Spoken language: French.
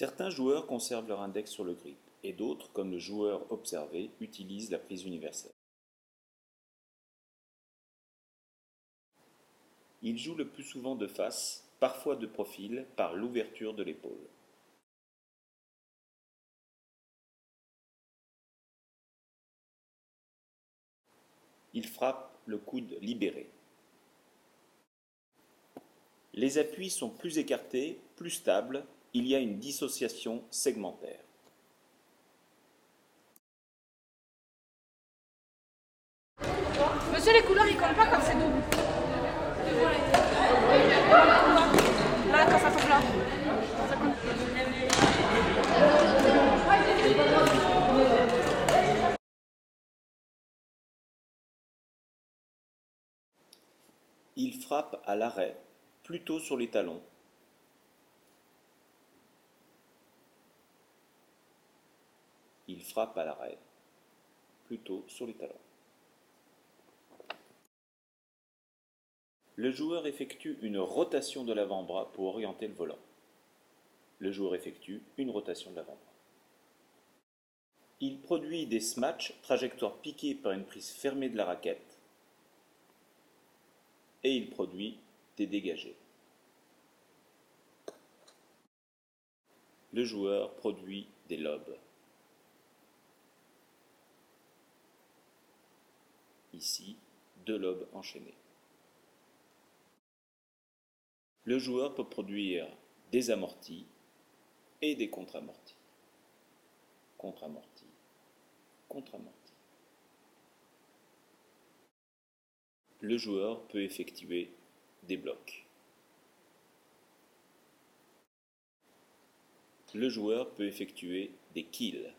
Certains joueurs conservent leur index sur le grip, et d'autres, comme le joueur observé, utilisent la prise universelle. Il joue le plus souvent de face, parfois de profil, par l'ouverture de l'épaule. Il frappe le coude libéré. Les appuis sont plus écartés, plus stables, il y a une dissociation segmentaire. Monsieur, les couleurs, ils comptent pas quand c'est double. Là, quand ça tombe là. Ça compte. Il frappe à l'arrêt, plutôt sur les talons. Frappe à l'arrêt, plutôt sur les talons. Le joueur effectue une rotation de l'avant-bras pour orienter le volant. Le joueur effectue une rotation de l'avant-bras. Il produit des smatchs, trajectoire piquée par une prise fermée de la raquette, et il produit des dégagés. Le joueur produit des lobes. Ici, deux lobes enchaînés. Le joueur peut produire des amortis et des contre-amortis. Contre-amortis, contre-amortis. Le joueur peut effectuer des blocs. Le joueur peut effectuer des kills.